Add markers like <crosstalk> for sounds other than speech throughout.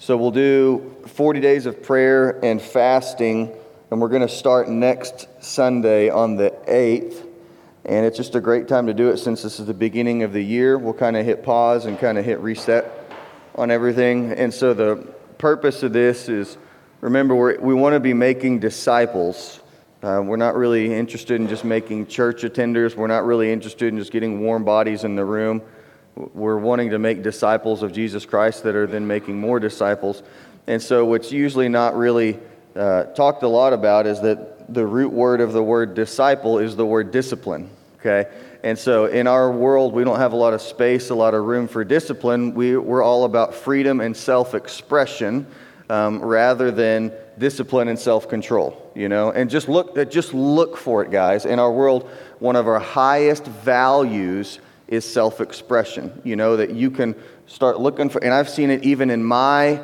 So we'll do 40 days of prayer and fasting, and we're going to start next Sunday on the 8th. And it's just a great time to do it since this is the beginning of the year. We'll kind of hit pause and kind of hit reset on everything. And so the purpose of this is remember, we we want to be making disciples. Uh, we're not really interested in just making church attenders. We're not really interested in just getting warm bodies in the room. We're wanting to make disciples of Jesus Christ that are then making more disciples. And so, what's usually not really uh, talked a lot about is that the root word of the word disciple is the word discipline. Okay? And so, in our world, we don't have a lot of space, a lot of room for discipline. We, we're all about freedom and self expression um, rather than discipline and self control, you know? And just look, just look for it, guys. In our world, one of our highest values is self expression. You know, that you can start looking for, and I've seen it even in my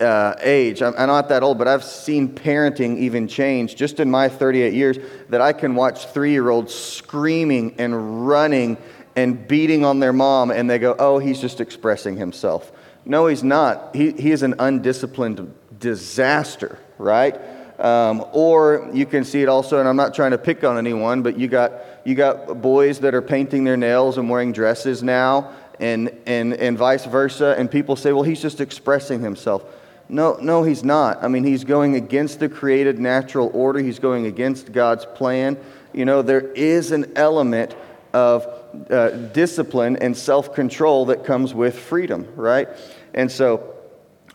uh, age. I'm, I'm, not that old, but I've seen parenting even change just in my 38 years that I can watch three year olds screaming and running and beating on their mom, and they go, oh, he's just expressing himself. No, he's not. He, he is an undisciplined disaster, right? Um, or you can see it also, and I'm not trying to pick on anyone, but you got, you got boys that are painting their nails and wearing dresses now, and, and, and vice versa. And people say, well, he's just expressing himself. No, no, he's not. I mean, he's going against the created natural order, he's going against God's plan. You know, there is an element of uh, discipline and self control that comes with freedom, right? And so,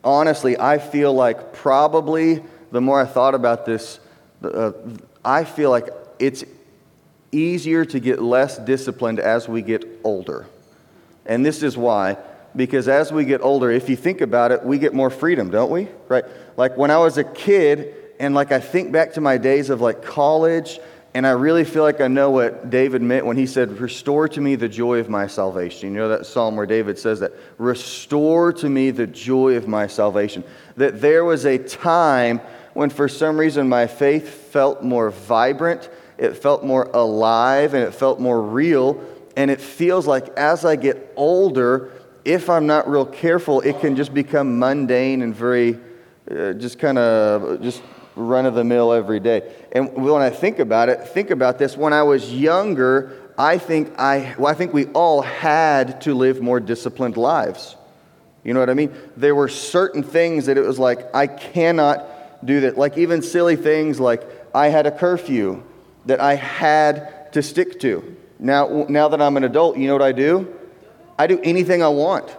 honestly, I feel like probably the more I thought about this, uh, I feel like it's easier to get less disciplined as we get older. And this is why. Because as we get older, if you think about it, we get more freedom, don't we? Right? Like when I was a kid, and like I think back to my days of like college, and I really feel like I know what David meant when he said, Restore to me the joy of my salvation. You know that psalm where David says that? Restore to me the joy of my salvation. That there was a time when for some reason my faith felt more vibrant, it felt more alive, and it felt more real. And it feels like as I get older, if I'm not real careful, it can just become mundane and very, uh, just kind of, just run of the mill every day. And when I think about it, think about this. When I was younger, I think I, well, I think we all had to live more disciplined lives. You know what I mean? There were certain things that it was like, I cannot do that. Like even silly things like I had a curfew that I had to stick to. Now, now that I'm an adult, you know what I do? I do anything I want.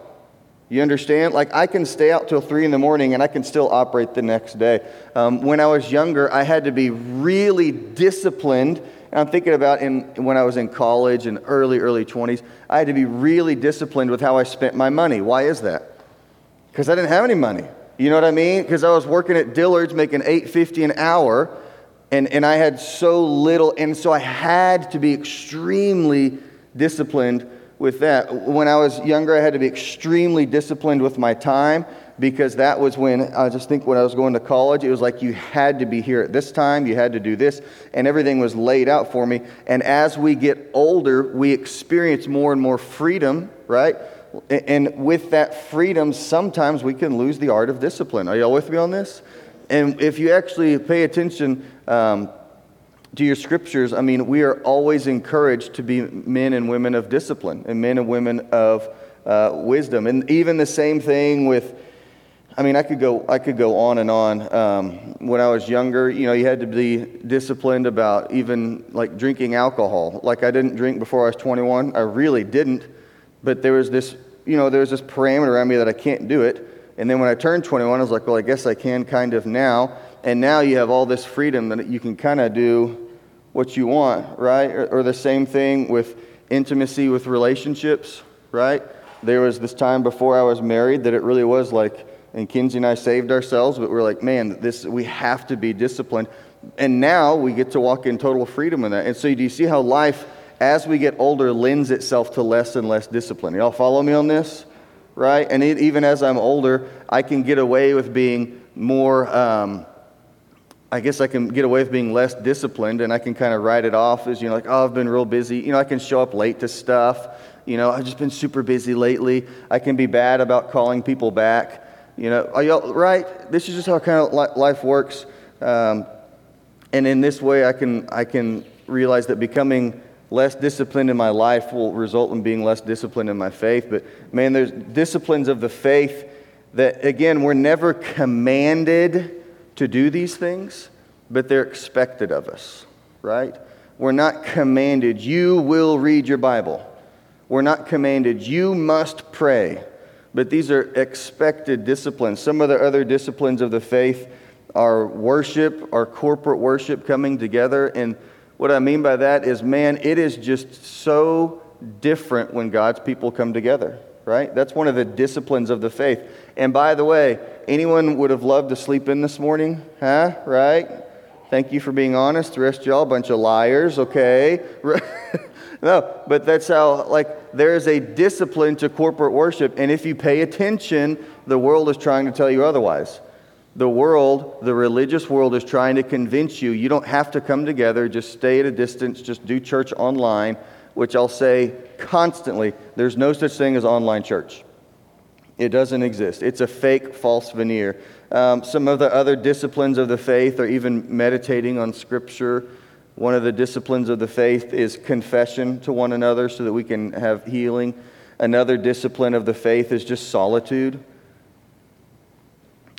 You understand? Like I can stay out till three in the morning and I can still operate the next day. Um, when I was younger, I had to be really disciplined. And I'm thinking about in, when I was in college and early, early 20s, I had to be really disciplined with how I spent my money. Why is that? Because I didn't have any money. You know what I mean? Because I was working at Dillard's making eight fifty an hour, and, and I had so little, and so I had to be extremely disciplined with that. When I was younger, I had to be extremely disciplined with my time because that was when I just think when I was going to college, it was like you had to be here at this time, you had to do this, and everything was laid out for me. And as we get older, we experience more and more freedom, right? And with that freedom, sometimes we can lose the art of discipline. Are y'all with me on this? And if you actually pay attention um, to your scriptures, I mean, we are always encouraged to be men and women of discipline and men and women of uh, wisdom. And even the same thing with, I mean, I could go, I could go on and on. Um, when I was younger, you know, you had to be disciplined about even like drinking alcohol. Like I didn't drink before I was 21. I really didn't. But there was this, you know, there was this parameter around me that I can't do it. And then when I turned 21, I was like, well, I guess I can kind of now. And now you have all this freedom that you can kind of do what you want, right? Or, or, the same thing with intimacy with relationships, right? There was this time before I was married that it really was like, and Kinsey and I saved ourselves, but we're like, man, this we have to be disciplined. And now we get to walk in total freedom in that. And so do you see how life as we get older, lends itself to less and less discipline. Y'all follow me on this? Right? And it, even as I'm older, I can get away with being more, um, I guess I can get away with being less disciplined and I can kind of write it off as, you know, like, oh, I've been real busy. You know, I can show up late to stuff. You know, I've just been super busy lately. I can be bad about calling people back. You know, are y'all right? This is just how kind of life works. Um, and in this way, I can, I can realize that becoming less disciplined in my life will result in being less disciplined in my faith. But man, there's disciplines of the faith that, again, we're never commanded to do these things, but they're expected of us, right? We're not commanded, you will read your Bible. We're not commanded, you must pray. But these are expected disciplines. Some of the other disciplines of the faith are worship, our corporate worship coming together. And what I mean by that is, man, it is just so different when God's people come together, right? That's one of the disciplines of the faith. And by the way, anyone would have loved to sleep in this morning? Huh? Right? Thank you for being honest. The rest of y'all, bunch of liars, okay? <laughs> no, but that's how, like, there is a discipline to corporate worship. And if you pay attention, the world is trying to tell you otherwise. The world, the religious world, is trying to convince you you don't have to come together, just stay at a distance, just do church online, which I'll say constantly there's no such thing as online church. It doesn't exist. It's a fake, false veneer. Um, some of the other disciplines of the faith are even meditating on Scripture. One of the disciplines of the faith is confession to one another so that we can have healing. Another discipline of the faith is just solitude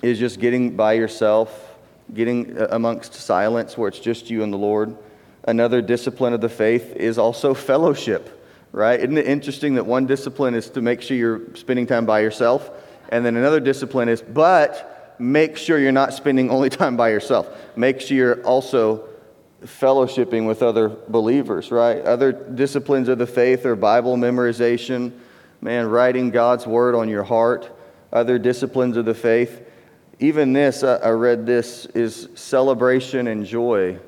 is just getting by yourself, getting uh, amongst silence where it's just you and the Lord. Another discipline of the faith is also fellowship, right? Isn't it interesting that one discipline is to make sure you're spending time by yourself, and then another discipline is, but make sure you're not spending only <laughs> time by yourself. Make sure you're also fellowshipping with other believers, right? Other disciplines of the faith are Bible memorization, man, writing God's word on your heart. Other disciplines of the faith even this, I read this, is celebration and joy.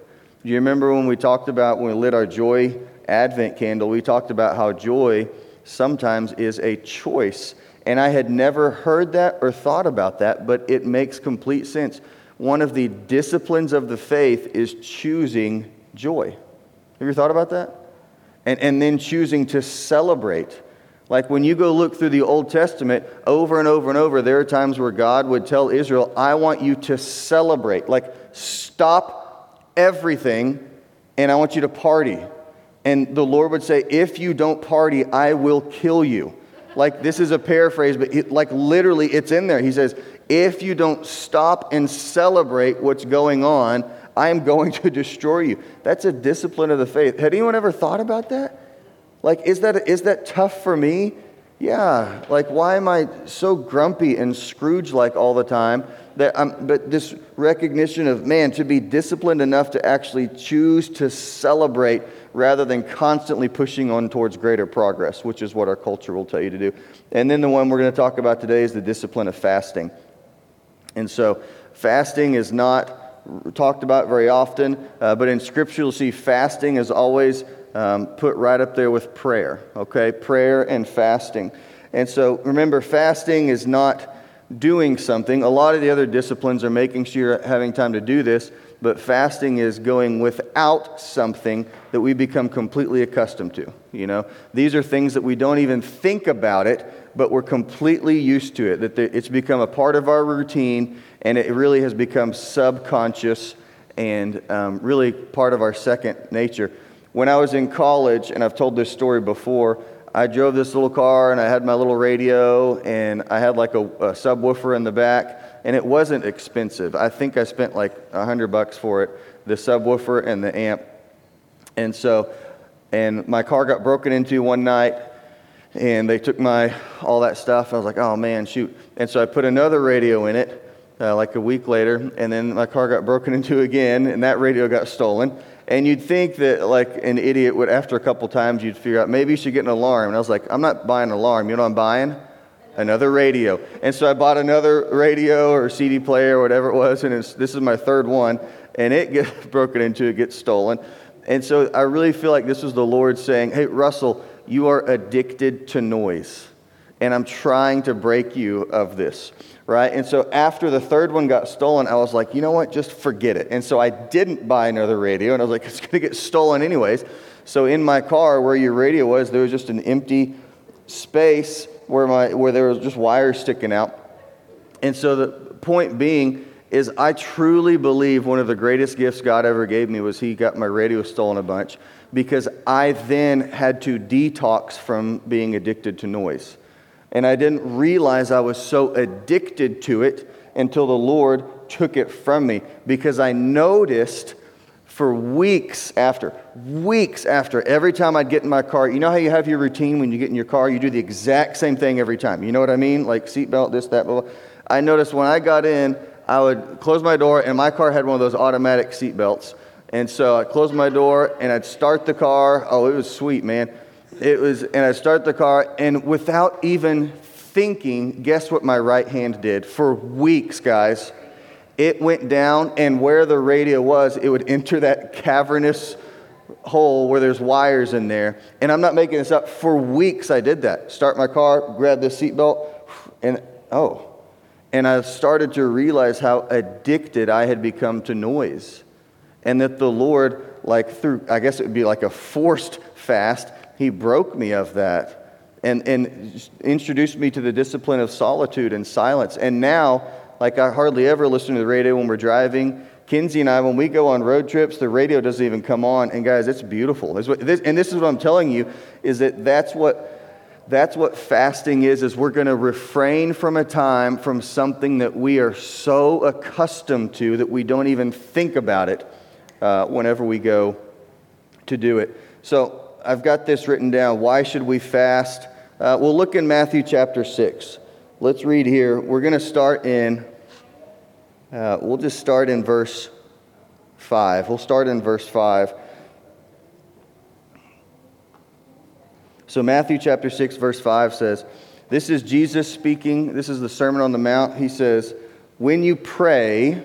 Do you remember when we talked about when we lit our joy Advent candle? We talked about how joy sometimes is a choice. And I had never heard that or thought about that, but it makes complete sense. One of the disciplines of the faith is choosing joy. Have you thought about that? And, and then choosing to celebrate. Like when you go look through the Old Testament over and over and over, there are times where God would tell Israel, I want you to celebrate. Like, stop everything and I want you to party. And the Lord would say, If you don't party, I will kill you. Like, this is a paraphrase, but it, like literally it's in there. He says, If you don't stop and celebrate what's going on, I am going to <laughs> destroy you. That's a discipline of the faith. Had anyone ever thought about that? Like, is that, is that tough for me? Yeah. Like, why am I so grumpy and Scrooge like all the time? That I'm, but this recognition of, man, to be disciplined enough to actually choose to celebrate rather than constantly pushing on towards greater progress, which is what our culture will tell you to do. And then the one we're going to talk about today is the discipline of fasting. And so, fasting is not talked about very often, uh, but in Scripture, you'll see fasting is always um, put right up there with prayer, okay? Prayer and fasting. And so remember, fasting is not doing something. A lot of the other disciplines are making sure you're having time to do this, but fasting is going without something that we become completely accustomed to. You know, these are things that we don't even think about it, but we're completely used to it. That it's become a part of our routine, and it really has become subconscious and um, really part of our second nature. When I was in college, and I've told this story before, I drove this little car and I had my little radio and I had like a, a subwoofer in the back, and it wasn't expensive. I think I spent like a hundred bucks for it, the subwoofer and the amp. And so, and my car got broken into one night, and they took my all that stuff. I was like, oh man, shoot! And so I put another radio in it, uh, like a week later, and then my car got broken <laughs> into again, and that radio got stolen. And you'd think that, like an idiot would, after a couple times, you'd figure out maybe you should get an alarm. And I was like, I'm not buying an alarm. You know what I'm buying? Another radio. And so I bought another radio or CD player or whatever it was, and this is my third one, and it gets <laughs> broken into, it gets stolen. And so I really feel like this was the Lord saying, Hey, Russell, you are addicted to noise, and I'm trying to break you of this right? And so after the third one got stolen, I was like, you know what, just forget it. And so I didn't buy another radio, and I was like, <laughs> it's going to get stolen anyways. So in my car, where your radio was, there was just an empty space where, my, where there was just wires sticking out. And so the point being is I truly believe one of the greatest gifts God ever gave me was he got my radio stolen a bunch because I then had to detox from being addicted to noise. And I didn't realize I was so addicted to it until the Lord took it from me because I noticed for weeks after, weeks after, every time I'd get in my car, you know how you have your routine when you get in your car? You do the exact same thing every time. You know what I mean? Like seatbelt, this, that, blah, blah. I noticed when I got in, I would close my door, and my car had one of those automatic seatbelts. And so I'd close my door and I'd start the car. Oh, it was sweet, man. It was, and I'd start the car, and without even thinking, guess what my right hand did? For weeks, guys, it went down, and where the radio was, it would enter that cavernous hole where there's wires in there. And I'm not making this up. For weeks, I did that. Start my car, grab the seatbelt, and oh. And I started to realize how addicted I had become to noise. And that the Lord, like through, I guess it would be like a forced fast, He broke me of that and, and introduced me to the discipline of solitude and silence. And now, like I hardly ever listen to the radio when we're driving. Kinsey and I, when we go on road trips, the radio doesn't even come on. And guys, it's beautiful. This, and this is what I'm telling you, is that that's what that's what fasting is is we're going to refrain from a time from something that we are so accustomed to that we don't even think about it uh, whenever we go to do it so i've got this written down why should we fast uh, we'll look in matthew chapter 6 let's read here we're going to start in uh, we'll just start in verse 5. We'll start in verse 5. So, Matthew chapter 6, verse 5 says, This is Jesus speaking. This is the Sermon on the Mount. He says, When you pray,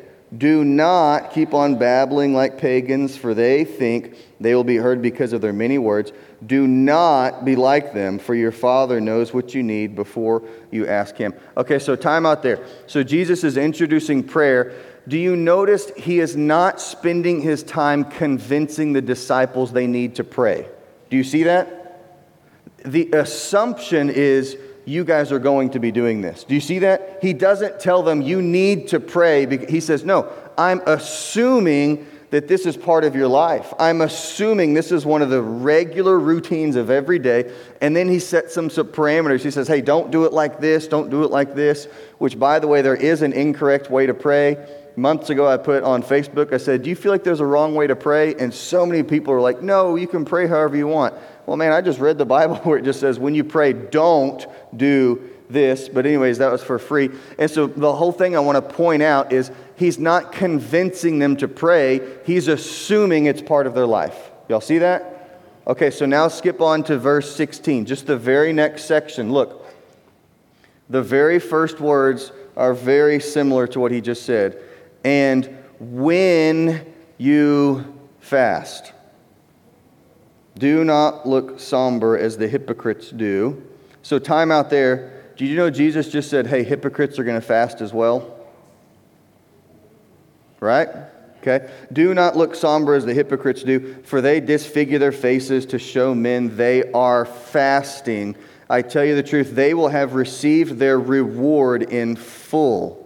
do not keep on babbling like pagans, for they think they will be heard because of their many words. Do not be like them, for your Father knows what you need before you ask Him. Okay, so time out there. So Jesus is introducing prayer do you notice he is not spending his time convincing the disciples they need to pray? Do you see that? The assumption is you guys are going to be doing this. Do you see that? He doesn't tell them you need to pray. He says, No, I'm assuming that this is part of your life. I'm assuming this is one of the regular routines of every day. And then he sets some, some parameters. He says, Hey, don't do it like this, don't do it like this, which, by the way, there is an incorrect way to pray months ago I put on Facebook, I said, Do you feel like there's a wrong way to pray? And so many people are like, No, you can pray however you want. Well, man, I just read the Bible <laughs> where it just says, When you pray, don't do this. But, anyways, that was for free. And so the whole thing I want to point out is he's not convincing them to pray, he's assuming it's part of their life. Y'all see that? Okay, so now skip on to verse 16, just the very next section. Look, the very first words are very similar to what he just said and when you fast. Do not look somber as the hypocrites do. So, time out there. Did you know Jesus just said, hey, hypocrites are going to fast as well? Right? Okay. Do not look somber as the hypocrites do, for they disfigure their faces to show men they are fasting. I tell you the truth, they will have received their reward in full.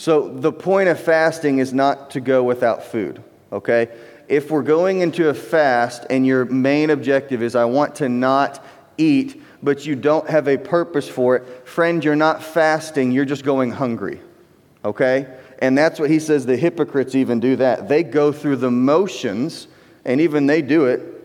So, the point of fasting is not to go without food, okay? If we're going into a fast and your main objective is, I want to not eat, but you don't have a purpose for it, friend, you're not fasting, you're just going hungry, okay? And that's what he says the hypocrites even do that. They go through the motions, and even they do it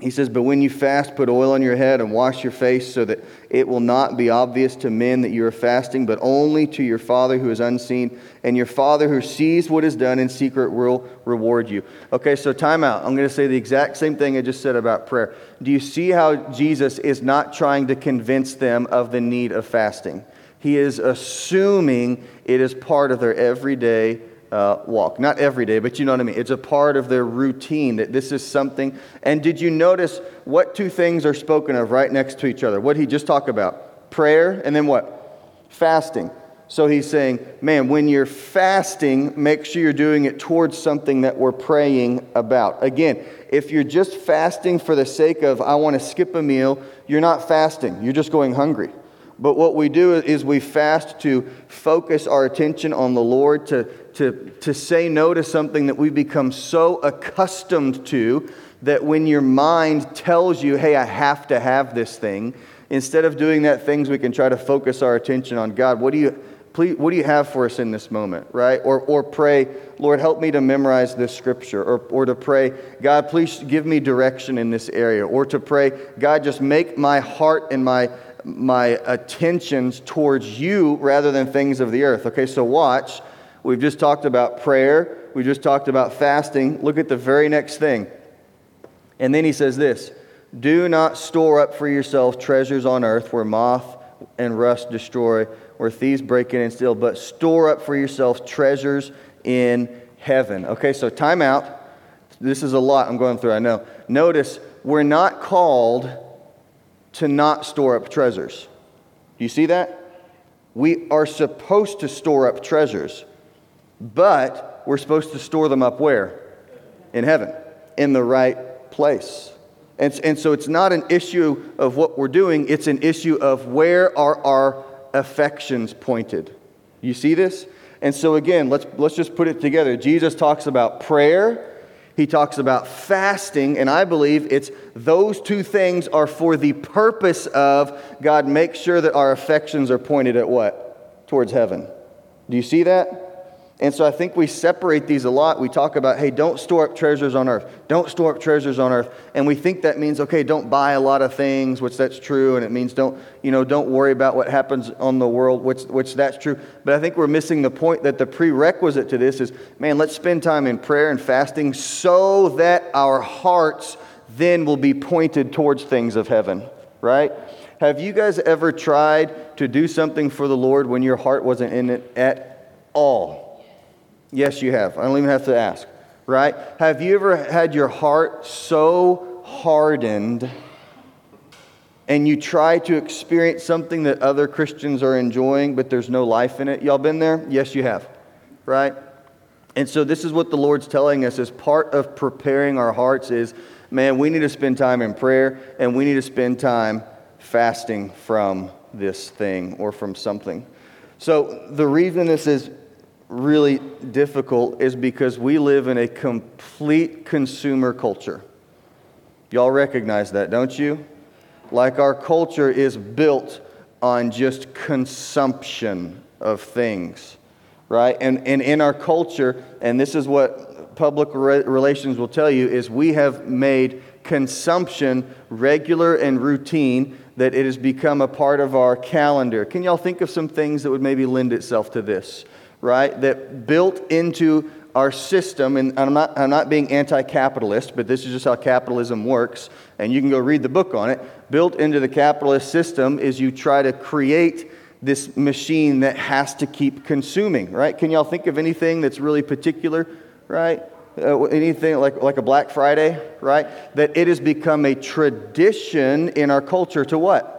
he says, But when you fast, put oil on your head and wash your face so that it will not be obvious to men that you are fasting, but only to your Father who is unseen. And your Father who sees what is done in secret will reward you. Okay, so time out. I'm going to say the exact same thing I just said about prayer. Do you see how Jesus is not trying to convince them of the need of fasting? He is assuming it is part of their everyday uh, walk. Not every day, but you know what I mean. It's a part of their routine that this is something. And did you notice what two things are spoken of right next to each other? What he just talked about? Prayer and then what? Fasting. So he's saying, man, when you're fasting, make sure you're doing it towards something that we're praying about. Again, if you're just fasting for the sake of, I want to skip a meal, you're not fasting. You're just going hungry. But what we do is we fast to focus our attention on the Lord, to, to, to say no to something that we've become so accustomed to that when your mind tells you, hey, I have to have this thing, instead of doing that things, we can try to focus our attention on God. What do you, please, what do you have for us in this moment, right? Or, or pray, Lord, help me to memorize this scripture. Or, or to pray, God, please give me direction in this area. Or to pray, God, just make my heart and my, my attentions towards you rather than things of the earth. Okay, so watch. We've just talked about prayer. We just talked about fasting. Look at the very next thing. And then he says this Do not store up for yourself treasures on earth where moth and rust destroy, where thieves break in and steal, but store up for yourself treasures in heaven. Okay, so time out. This is a lot I'm going through, I know. Notice, we're not called to not store up treasures. Do you see that? We are supposed to store up treasures, but we're supposed to store them up where? In heaven, in the right place. And, and so it's not an issue of what we're doing, it's an issue of where are our affections pointed. You see this? And so again, let's, let's just put it together. Jesus talks about prayer he talks about fasting, and I believe it's those two things are for the purpose of God, make sure that our affections are pointed at what? Towards heaven. Do you see that? And so I think we separate these a lot. We talk about, hey, don't store up treasures on earth. Don't store up treasures on earth. And we think that means, okay, don't buy a lot of things, which that's true. And it means don't, you know, don't worry about what happens on the world, which, which that's true. But I think we're missing the point that the prerequisite to this is, man, let's spend time in prayer and fasting so that our hearts then will be pointed towards things of heaven, right? Have you guys ever tried to do something for the Lord when your heart wasn't in it at all? Yes, you have. I don't even have to ask, right? Have you ever had your heart so hardened and you try to experience something that other Christians are enjoying, but there's no life in it? Y'all been there? Yes, you have, right? And so this is what the Lord's telling us as part of preparing our hearts is, man, we need to spend time in prayer and we need to spend time fasting from this thing or from something. So the reason this is really difficult is because we live in a complete consumer culture. Y'all recognize that, don't you? Like our culture is built on just consumption of things, right? And, and in our culture, and this is what public re- relations will tell you, is we have made consumption regular and routine that it has become a part of our calendar. Can y'all think of some things that would maybe lend itself to this? Right, that built into our system, and I'm not, I'm not being anti capitalist, but this is just how capitalism works, and you can go read the book on it. Built into the capitalist system is you try to create this machine that has to keep consuming, right? Can y'all think of anything that's really particular, right? Uh, anything like, like a Black Friday, right? That it has become a tradition in our culture to what?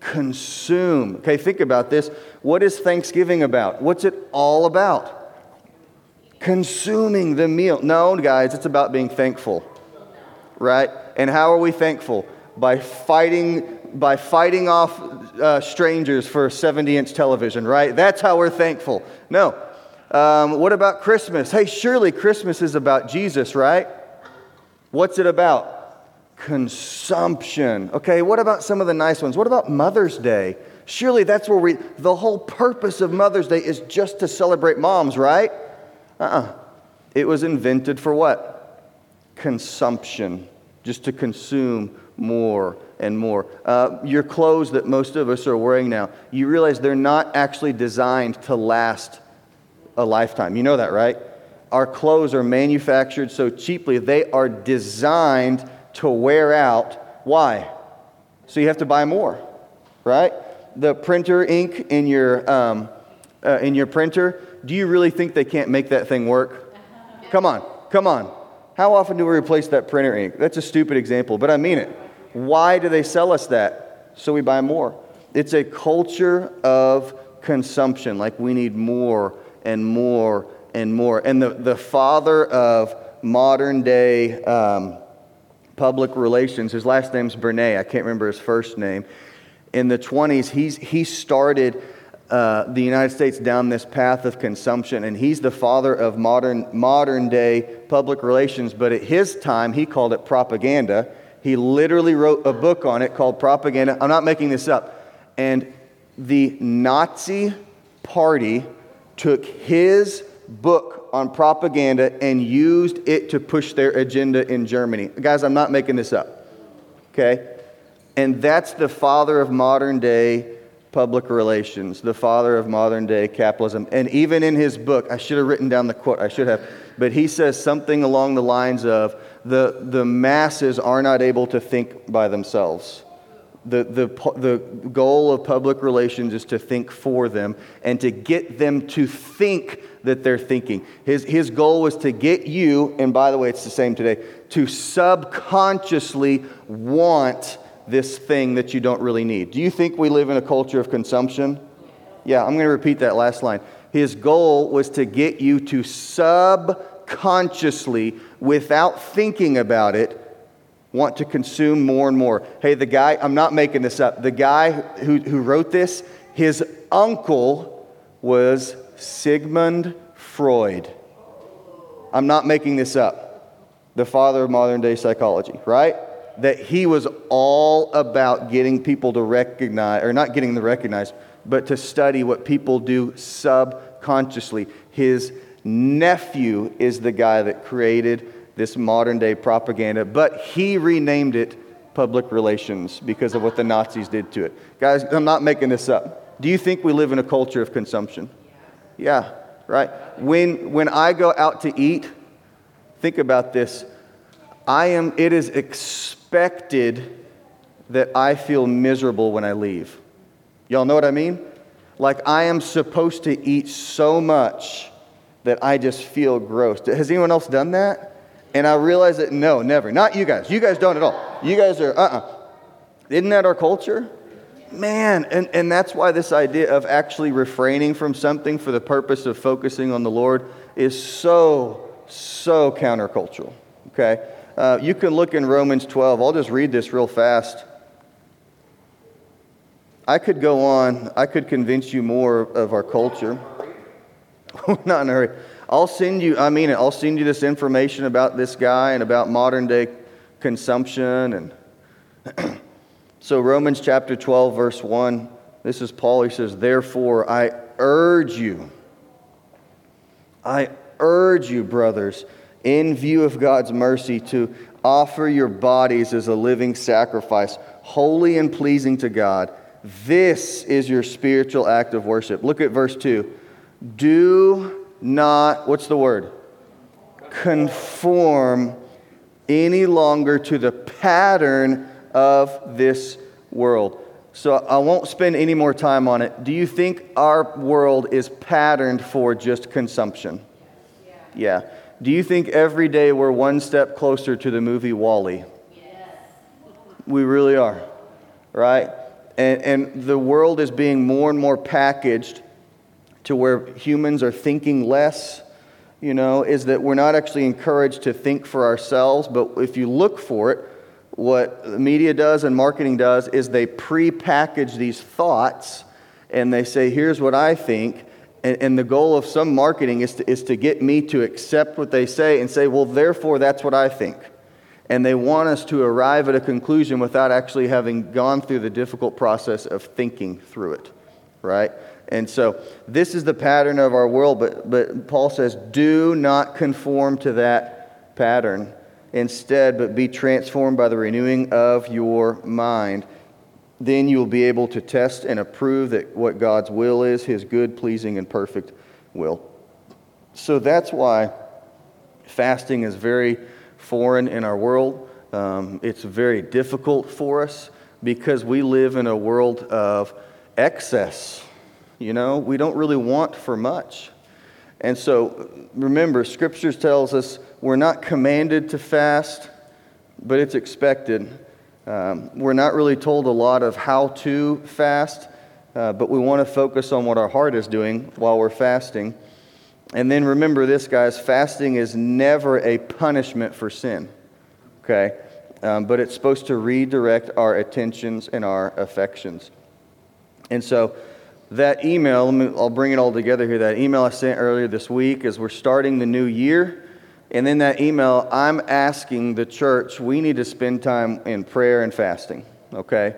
Consume. Okay, think about this. What is Thanksgiving about? What's it all about? Consuming the meal. No, guys, it's about being thankful. Right? And how are we thankful? By fighting by fighting off uh, strangers for a 70 inch television, right? That's how we're thankful. No. Um, what about Christmas? Hey, surely Christmas is about Jesus, right? What's it about? Consumption. Okay, what about some of the nice ones? What about Mother's Day? Surely that's where we, the whole purpose of Mother's Day is just to celebrate moms, right? Uh uh-uh. uh It was invented for what? Consumption, just to consume more and more. Uh, your clothes that most of us are wearing now, you realize they're not actually designed to last a lifetime. You know that, right? Our clothes are manufactured so cheaply, they are designed to wear out. Why? So you have to buy more, right? the printer ink in your, um, uh, in your printer, do you really think they can't make that thing work? <laughs> Come on, come on. How often do we replace that printer ink? That's a stupid example, but I mean it. Why do they sell us that? So we buy more. It's a culture of consumption, like we need more and more and more. And the, the father of modern day um, public relations, his last name's Bernays. I can't remember his first name. In the 20s, he's, he started uh, the United States down this path of consumption, and he's the father of modern, modern day public relations. But at his time, he called it propaganda. He literally wrote a book on it called Propaganda. I'm not making this up. And the Nazi party took his book on propaganda and used it to push their agenda in Germany. Guys, I'm not making this up. Okay? And that's the father of modern day public relations, the father of modern day capitalism. And even in his book, I should have written down the quote, I should have, but he says something along the lines of the, the masses are not able to think by themselves. The, the, the goal of public relations is to think for them and to get them to think that they're thinking. His, his goal was to get you, and by the way, it's the same today, to subconsciously want this thing that you don't really need. Do you think we live in a culture of consumption? Yeah, I'm going to repeat that last line. His goal was to get you to subconsciously, without thinking about it, want to consume more and more. Hey, the guy, I'm not making this up, the guy who, who wrote this, his uncle was Sigmund Freud. I'm not making this up. The father of modern day psychology, right? that he was all about getting people to recognize, or not getting them to recognize, but to study what people do subconsciously. His nephew is the guy that created this modern day propaganda, but he renamed it public relations because of what the Nazis did to it. Guys, I'm not making this up. Do you think we live in a culture of consumption? Yeah, right. When, when I go out to eat, think about this. I am, it is expected that I feel miserable when I leave. Y'all know what I mean? Like I am supposed to eat so much that I just feel gross. Has anyone else done that? And I realize that no, never. Not you guys. You guys don't at all. You guys are, uh uh-uh. uh. Isn't that our culture? Man, and, and that's why this idea of actually refraining from something for the purpose of focusing on the Lord is so, so countercultural. Okay? Uh, you can look in Romans 12. I'll just read this real fast. I could go on, I could convince you more of our culture. <laughs> Not in a hurry. I'll send you, I mean it, I'll send you this information about this guy and about modern day consumption. And <clears throat> so, Romans chapter 12, verse 1, this is Paul. He says, Therefore, I urge you, I urge you, brothers in view of God's mercy, to offer your bodies as a living sacrifice, holy and pleasing to God. This is your spiritual act of worship. Look at verse 2. Do not, what's the word? Conform any longer to the pattern of this world. So I won't spend any more time on it. Do you think our world is patterned for just consumption? Yeah. yeah. Do you think every day we're one step closer to the movie WALL-E? Yes. We really are, right? And, and the world is being more and more packaged to where humans are thinking less, you know, is that we're not actually encouraged to think for ourselves, but if you look for it, what the media does and marketing does is they pre-package these thoughts and they say, here's what I think, and, and, the goal of some marketing is to, is to get me to accept what they say and say, well, therefore, that's what I think. And they want us to arrive at a conclusion without actually having gone through the difficult process of thinking through it, right? And so this is the pattern of our world, but, but Paul says, do not conform to that pattern. Instead, but be transformed by the renewing of your mind then you will be able to test and approve that what God's will is, his good, pleasing, and perfect will. So that's why fasting is very foreign in our world. Um, it's very difficult for us because we live in a world of excess. You know, we don't really want for much. And so remember, scriptures tells us we're not commanded to fast, but it's expected. Um, we're not really told a lot of how to fast, uh, but we want to focus on what our heart is doing while we're fasting. And then remember this, guys fasting is never a punishment for sin, okay? Um, but it's supposed to redirect our attentions and our affections. And so, that email, I'll bring it all together here. That email I sent earlier this week as we're starting the new year. And in that email, I'm asking the church, we need to spend time in prayer and fasting, okay?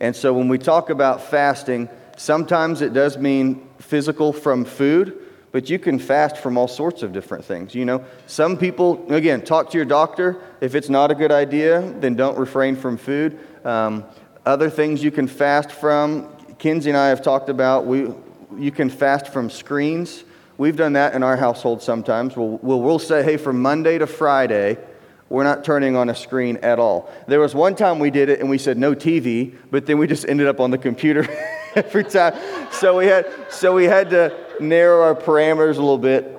And so when we talk about fasting, sometimes it does mean physical from food, but you can fast from all sorts of different things. You know, some people, again, talk to your doctor. If it's not a good idea, then don't refrain from food. Um, other things you can fast from, Kinsey and I have talked about, we, you can fast from screens. We've done that in our household sometimes. We'll, we'll, we'll say, hey, from Monday to Friday, we're not turning on a screen at all. There was one time we did it and we said no TV, but then we just ended up on the computer <laughs> every time. So we had, so we had to narrow our parameters a little bit.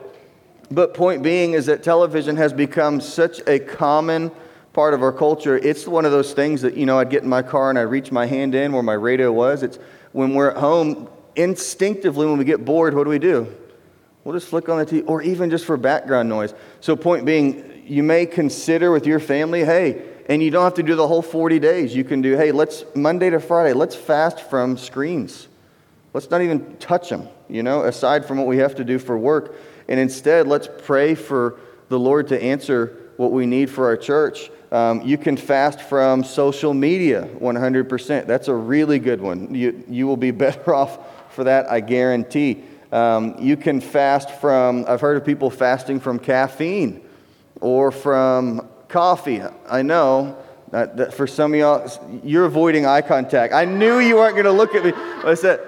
But point being is that television has become such a common part of our culture. It's one of those things that, you know, I'd get in my car and I'd reach my hand in where my radio was. It's when we're at home, instinctively, when we get bored, what do we do? We'll just flick on the TV, or even just for background noise. So, point being, you may consider with your family, hey, and you don't have to do the whole 40 days. You can do, hey, let's, Monday to Friday, let's fast from screens. Let's not even touch them, you know, aside from what we have to do for work. And instead, let's pray for the Lord to answer what we need for our church. Um, you can fast from social media 100%. That's a really good one. You, you will be <laughs> better off for that, I guarantee. Um, you can fast from, I've heard of people fasting from caffeine or from coffee. I know that, that for some of y'all, you're avoiding eye contact. I knew you weren't going to look at me. I said,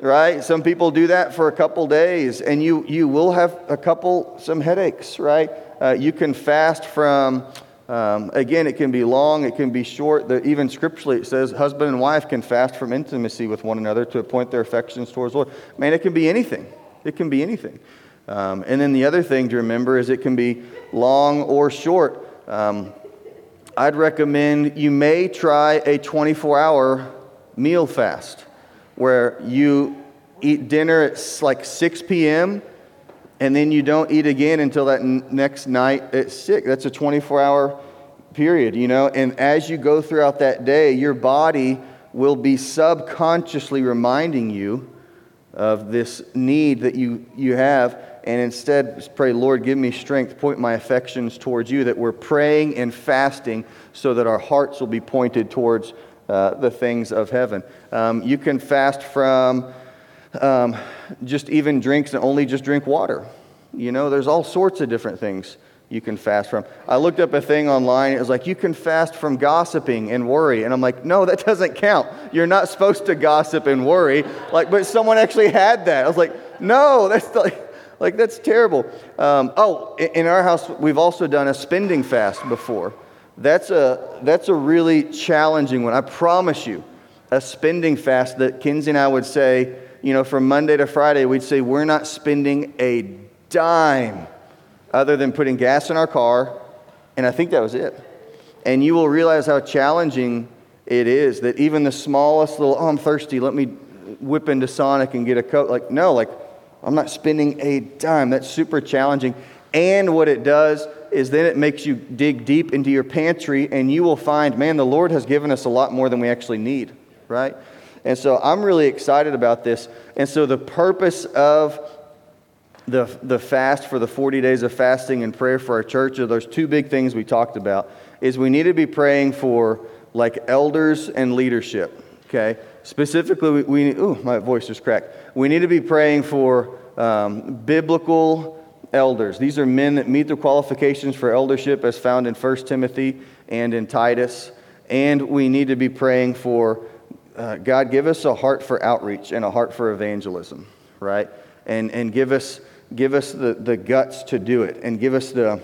right? Some people do that for a couple days, and you, you will have a couple, some headaches, right? Uh, you can fast from um, again, it can be long, it can be short. The, even scripturally, it says husband and wife can fast from intimacy with one another to point their affections towards the Lord. Man, it can be anything. It can be anything. Um, and then the other thing to remember is it can be long or short. Um, I'd recommend you may try a 24 hour meal fast where you eat dinner at like 6 p.m and then you don't eat again until that n- next night at six. That's a 24 hour period, you know. And as you go throughout that day, your body will be subconsciously reminding you of this need that you, you have. And instead, pray, Lord, give me strength, point my affections towards you, that we're praying and fasting so that our hearts will be pointed towards uh, the things of heaven. Um, you can fast from um, just even drinks and only just drink water. You know, there's all sorts of different things you can fast from. I looked up a thing online. It was like, you can fast from gossiping and worry. And I'm like, no, that <laughs> doesn't count. You're not supposed to gossip and worry. Like, but someone actually had that. I was like, no, that's <laughs> like, like that's terrible. Um, oh, in our house, we've also done a spending fast before. That's a, that's a really challenging one. I promise you, a spending fast that Kinsey and I would say, you know, from Monday to Friday, we'd say, we're not spending a dime other than putting gas in our car. And I think that was it. And you will realize how challenging it is that even the smallest little, oh, I'm thirsty, let me whip into Sonic and get a Coke. Like, no, like, I'm not spending a dime. That's super challenging. And what it does is then it makes you dig deep into your pantry and you will find, man, the Lord has given us a lot more than we actually need, right? And so I'm really excited about this. And so the purpose of the, the fast for the 40 days of fasting and prayer for our church, are those two big things we talked about, is we need to be praying for like elders and leadership, okay? Specifically, we, we ooh, my voice just cracked. We need to be praying for um, biblical elders. These are men that meet the qualifications for eldership as found in 1 Timothy and in Titus. And we need to be praying for uh, God, give us a heart for outreach and a heart for evangelism, right? And, and give us, give us the, the guts to do it and give us the,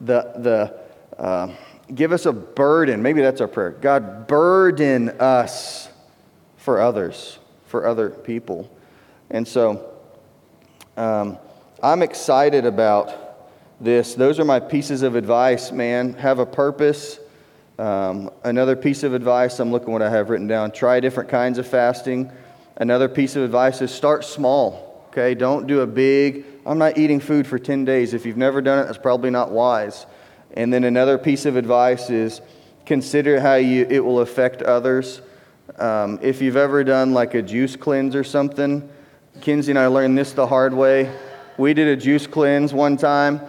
the, the uh, give us a burden. Maybe that's our prayer. God, burden us for others, for other people. And so um, I'm excited about this. Those are my pieces of advice, man. Have a purpose. Um, another piece of advice, I'm looking what I have written down. Try different kinds of fasting. Another piece of advice is start small. Okay, don't do a big, I'm not eating food for 10 days. If you've never done it, that's probably not wise. And then another piece of advice is consider how you, it will affect others. Um, if you've ever done like a juice cleanse or something, Kinsey and I learned this the hard way. We did a juice cleanse one time,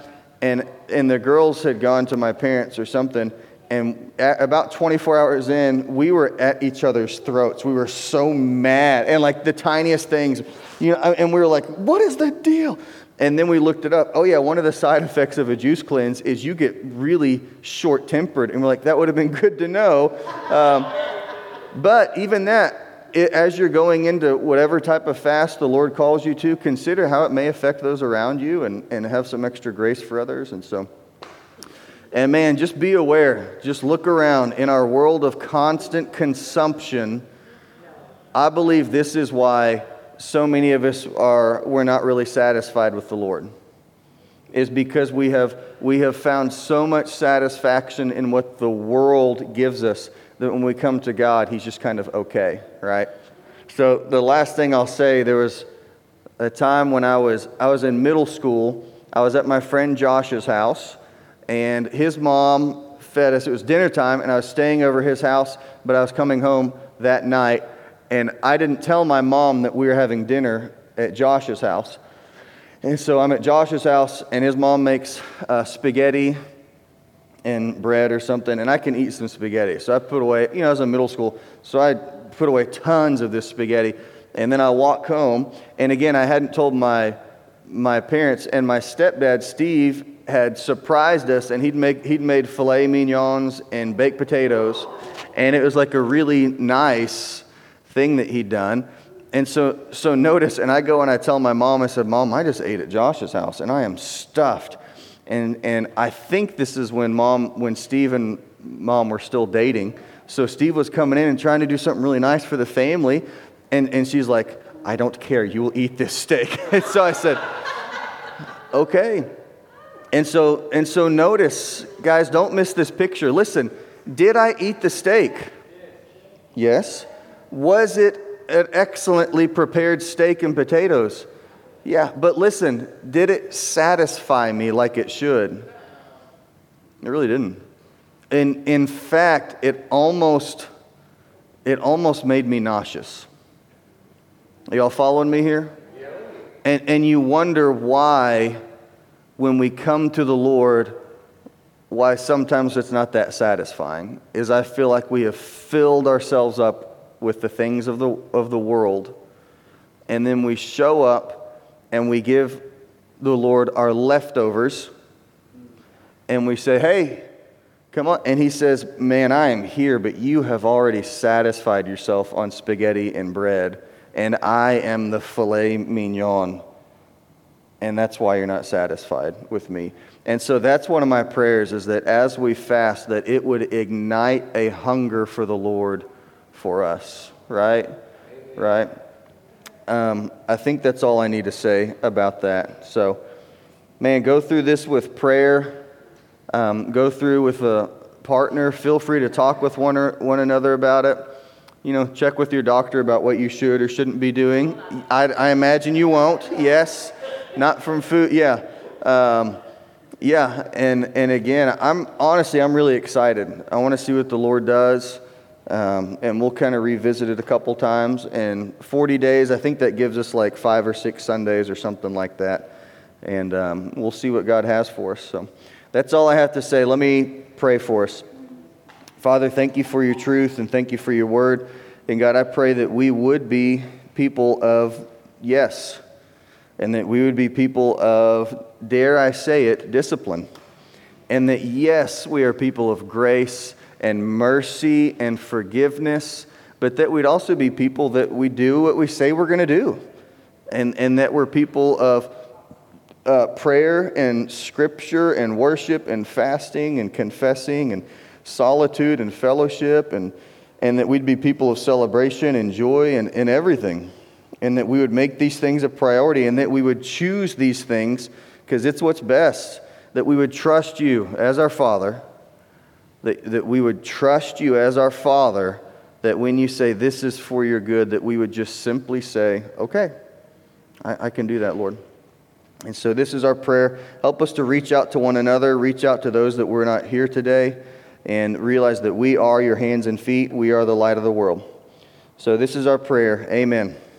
and, and the girls had gone to my parents or something, and about 24 hours in, we were at each other's throats. We were so mad, and like the tiniest things, you know, and we were like, what is the deal? And then we looked it up. Oh, yeah, one of the side effects of a juice cleanse is you get really short tempered. And we're like, that would have been <laughs> good to know. Um, but even that, it, as you're going into whatever type of fast the Lord calls you to, consider how it may affect those around you and, and have some extra grace for others. And so, and man, just be aware, just look around. In our world of constant consumption, I believe this is why so many of us are we're not really satisfied with the Lord. Is because we have we have found so much satisfaction in what the world gives us that when we come to God, He's just kind of okay, right? So the last thing I'll say, there was a time when I was I was in middle school. I was at my friend Josh's house, and his mom fed us. It was dinner time, and I was staying over his house, but I was coming home that night, and I didn't tell my mom that we were having dinner at Josh's house. And so I'm at Josh's house, and his mom makes uh, spaghetti and bread or something, and I can eat some spaghetti. So I put away, you know, I was in middle school, so I put away tons of this spaghetti. And then I walk home, and again, I hadn't told my, my parents, and my stepdad, Steve, had surprised us, and he'd, make, he'd made filet mignons and baked potatoes, and it was like a really nice thing that he'd done. And so, so notice, and I go and I tell my mom, I said, Mom, I just ate at Josh's house, and I am stuffed. And, and I think this is when mom, when Steve and mom were still dating. So Steve was coming in and trying to do something really nice for the family. And, and she's like, I don't care. You will eat this steak. <laughs> so I said, okay. And so, and so notice, guys, don't miss this picture. Listen, did I eat the steak? Yes. Was it an excellently prepared steak and potatoes? Yeah, but listen, did it satisfy me like it should? It really didn't. In, in fact, it almost, it almost made me nauseous. Are y'all following me here? And, and you wonder why, when we come to the Lord, why sometimes it's not that satisfying, is I feel like we have filled ourselves up with the things of the, of the world, and then we show up and we give the Lord our leftovers and we say, hey, come on. And he says, man, I am here, but you have already satisfied yourself on spaghetti and bread, and I am the filet mignon. And that's why you're not satisfied with me. And so that's one of my prayers is that as we fast, that it would ignite a hunger for the Lord for us, right? Right? Um, I think that's all I need to say about that. So, man, go through this with prayer. Um, go through with a partner. Feel free to talk with one, or, one another about it. You know, check with your doctor about what you should or shouldn't be doing. I, I imagine you won't. Yes, not from food. Yeah, um, yeah. And and again, I'm honestly, I'm really excited. I want to see what the Lord does. Um, and we'll kind of revisit it a couple times. And 40 days, I think that gives us like five or six Sundays or something like that. And um, we'll see what God has for us. So that's all I have to say. Let me pray for us. Father, thank you for your truth and thank you for your word. And God, I pray that we would be people of yes, and that we would be people of, dare I say it, discipline. And that yes, we are people of grace and mercy and forgiveness, but that we'd also be people that we do what we say we're going to do, and, and that we're people of uh, prayer and scripture and worship and fasting and confessing and solitude and fellowship, and, and that we'd be people of celebration and joy and, and everything. And that we would make these things a priority and that we would choose these things because it's what's best. That we would trust you as our Father, that, that we would trust you as our Father, that when you say this is for your good, that we would just simply say, okay, I, I can do that, Lord. And so this is our prayer. Help us to reach out to one another, reach out to those that were not here today, and realize that we are your hands and feet. We are the light of the world. So this is our prayer. Amen.